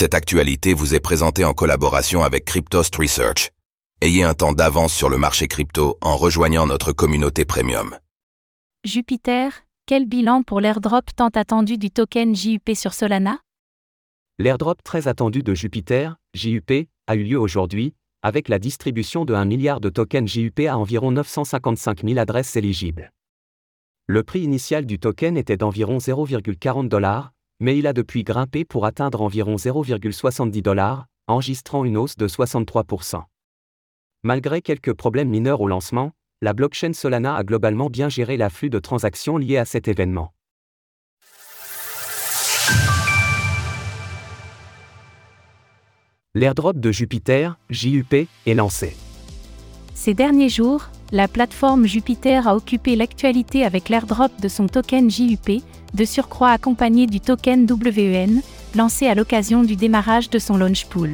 Cette actualité vous est présentée en collaboration avec Cryptost Research. Ayez un temps d'avance sur le marché crypto en rejoignant notre communauté premium. Jupiter, quel bilan pour l'airdrop tant attendu du token JUP sur Solana? L'airdrop très attendu de Jupiter, JUP, a eu lieu aujourd'hui, avec la distribution de 1 milliard de tokens JUP à environ 955 000 adresses éligibles. Le prix initial du token était d'environ 0,40 dollars, mais il a depuis grimpé pour atteindre environ 0,70 dollars, enregistrant une hausse de 63%. Malgré quelques problèmes mineurs au lancement, la blockchain Solana a globalement bien géré l'afflux de transactions liées à cet événement. L'airdrop de Jupiter, JUP, est lancé. Ces derniers jours, la plateforme Jupiter a occupé l'actualité avec l'airdrop de son token JUP, de surcroît accompagné du token WEN, lancé à l'occasion du démarrage de son launch pool.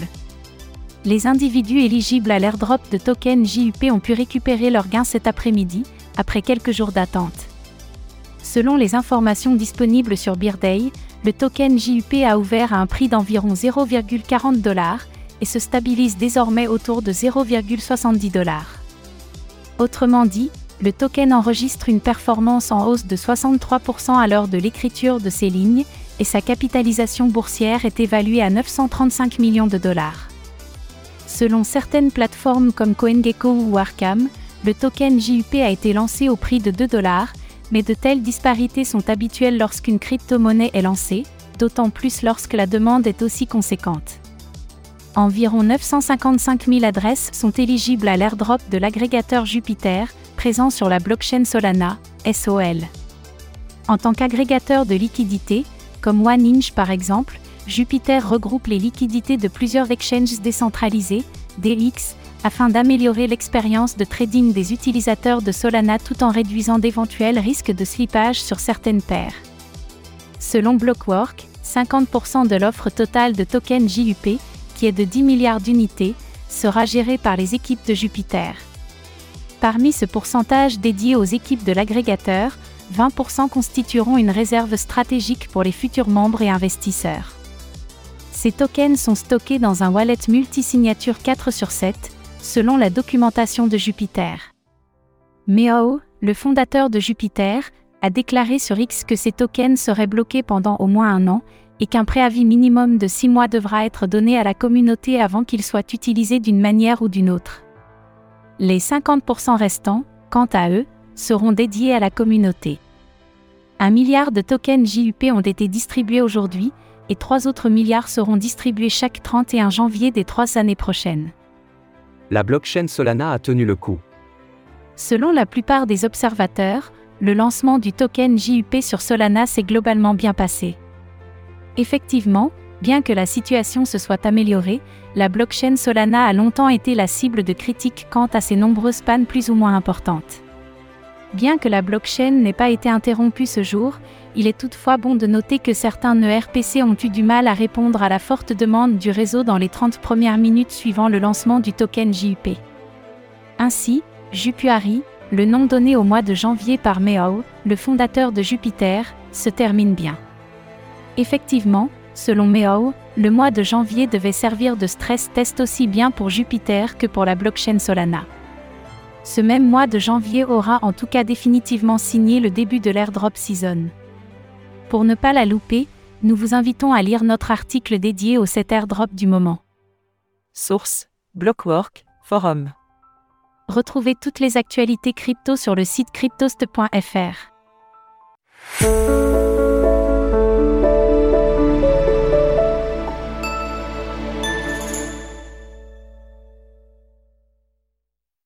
Les individus éligibles à l'airdrop de token JUP ont pu récupérer leurs gains cet après-midi, après quelques jours d'attente. Selon les informations disponibles sur Beerday, le token JUP a ouvert à un prix d'environ 0,40 dollars et se stabilise désormais autour de 0,70 dollars. Autrement dit, le token enregistre une performance en hausse de 63% à l'heure de l'écriture de ces lignes, et sa capitalisation boursière est évaluée à 935 millions de dollars. Selon certaines plateformes comme CoinGecko ou Arkham, le token JUP a été lancé au prix de 2 dollars, mais de telles disparités sont habituelles lorsqu'une crypto-monnaie est lancée, d'autant plus lorsque la demande est aussi conséquente. Environ 955 000 adresses sont éligibles à l'airdrop de l'agrégateur Jupiter, présent sur la blockchain Solana, SOL. En tant qu'agrégateur de liquidités, comme OneInch par exemple, Jupiter regroupe les liquidités de plusieurs exchanges décentralisés, DX, afin d'améliorer l'expérience de trading des utilisateurs de Solana tout en réduisant d'éventuels risques de slippage sur certaines paires. Selon Blockwork, 50% de l'offre totale de tokens JUP qui est de 10 milliards d'unités, sera géré par les équipes de Jupiter. Parmi ce pourcentage dédié aux équipes de l'agrégateur, 20% constitueront une réserve stratégique pour les futurs membres et investisseurs. Ces tokens sont stockés dans un wallet multisignature 4 sur 7, selon la documentation de Jupiter. Meow, le fondateur de Jupiter, a déclaré sur X que ces tokens seraient bloqués pendant au moins un an et qu'un préavis minimum de 6 mois devra être donné à la communauté avant qu'ils soient utilisés d'une manière ou d'une autre. Les 50% restants, quant à eux, seront dédiés à la communauté. Un milliard de tokens JUP ont été distribués aujourd'hui, et trois autres milliards seront distribués chaque 31 janvier des trois années prochaines. La blockchain Solana a tenu le coup. Selon la plupart des observateurs, le lancement du token JUP sur Solana s'est globalement bien passé. Effectivement, bien que la situation se soit améliorée, la blockchain Solana a longtemps été la cible de critiques quant à ses nombreuses pannes plus ou moins importantes. Bien que la blockchain n'ait pas été interrompue ce jour, il est toutefois bon de noter que certains ERPC ont eu du mal à répondre à la forte demande du réseau dans les 30 premières minutes suivant le lancement du token JUP. Ainsi, Jupuari, le nom donné au mois de janvier par Meow, le fondateur de Jupiter, se termine bien. Effectivement, selon Meow, le mois de janvier devait servir de stress test aussi bien pour Jupiter que pour la blockchain Solana. Ce même mois de janvier aura en tout cas définitivement signé le début de l'airdrop season. Pour ne pas la louper, nous vous invitons à lire notre article dédié au 7 airdrop du moment. Source Blockwork Forum. Retrouvez toutes les actualités crypto sur le site cryptost.fr.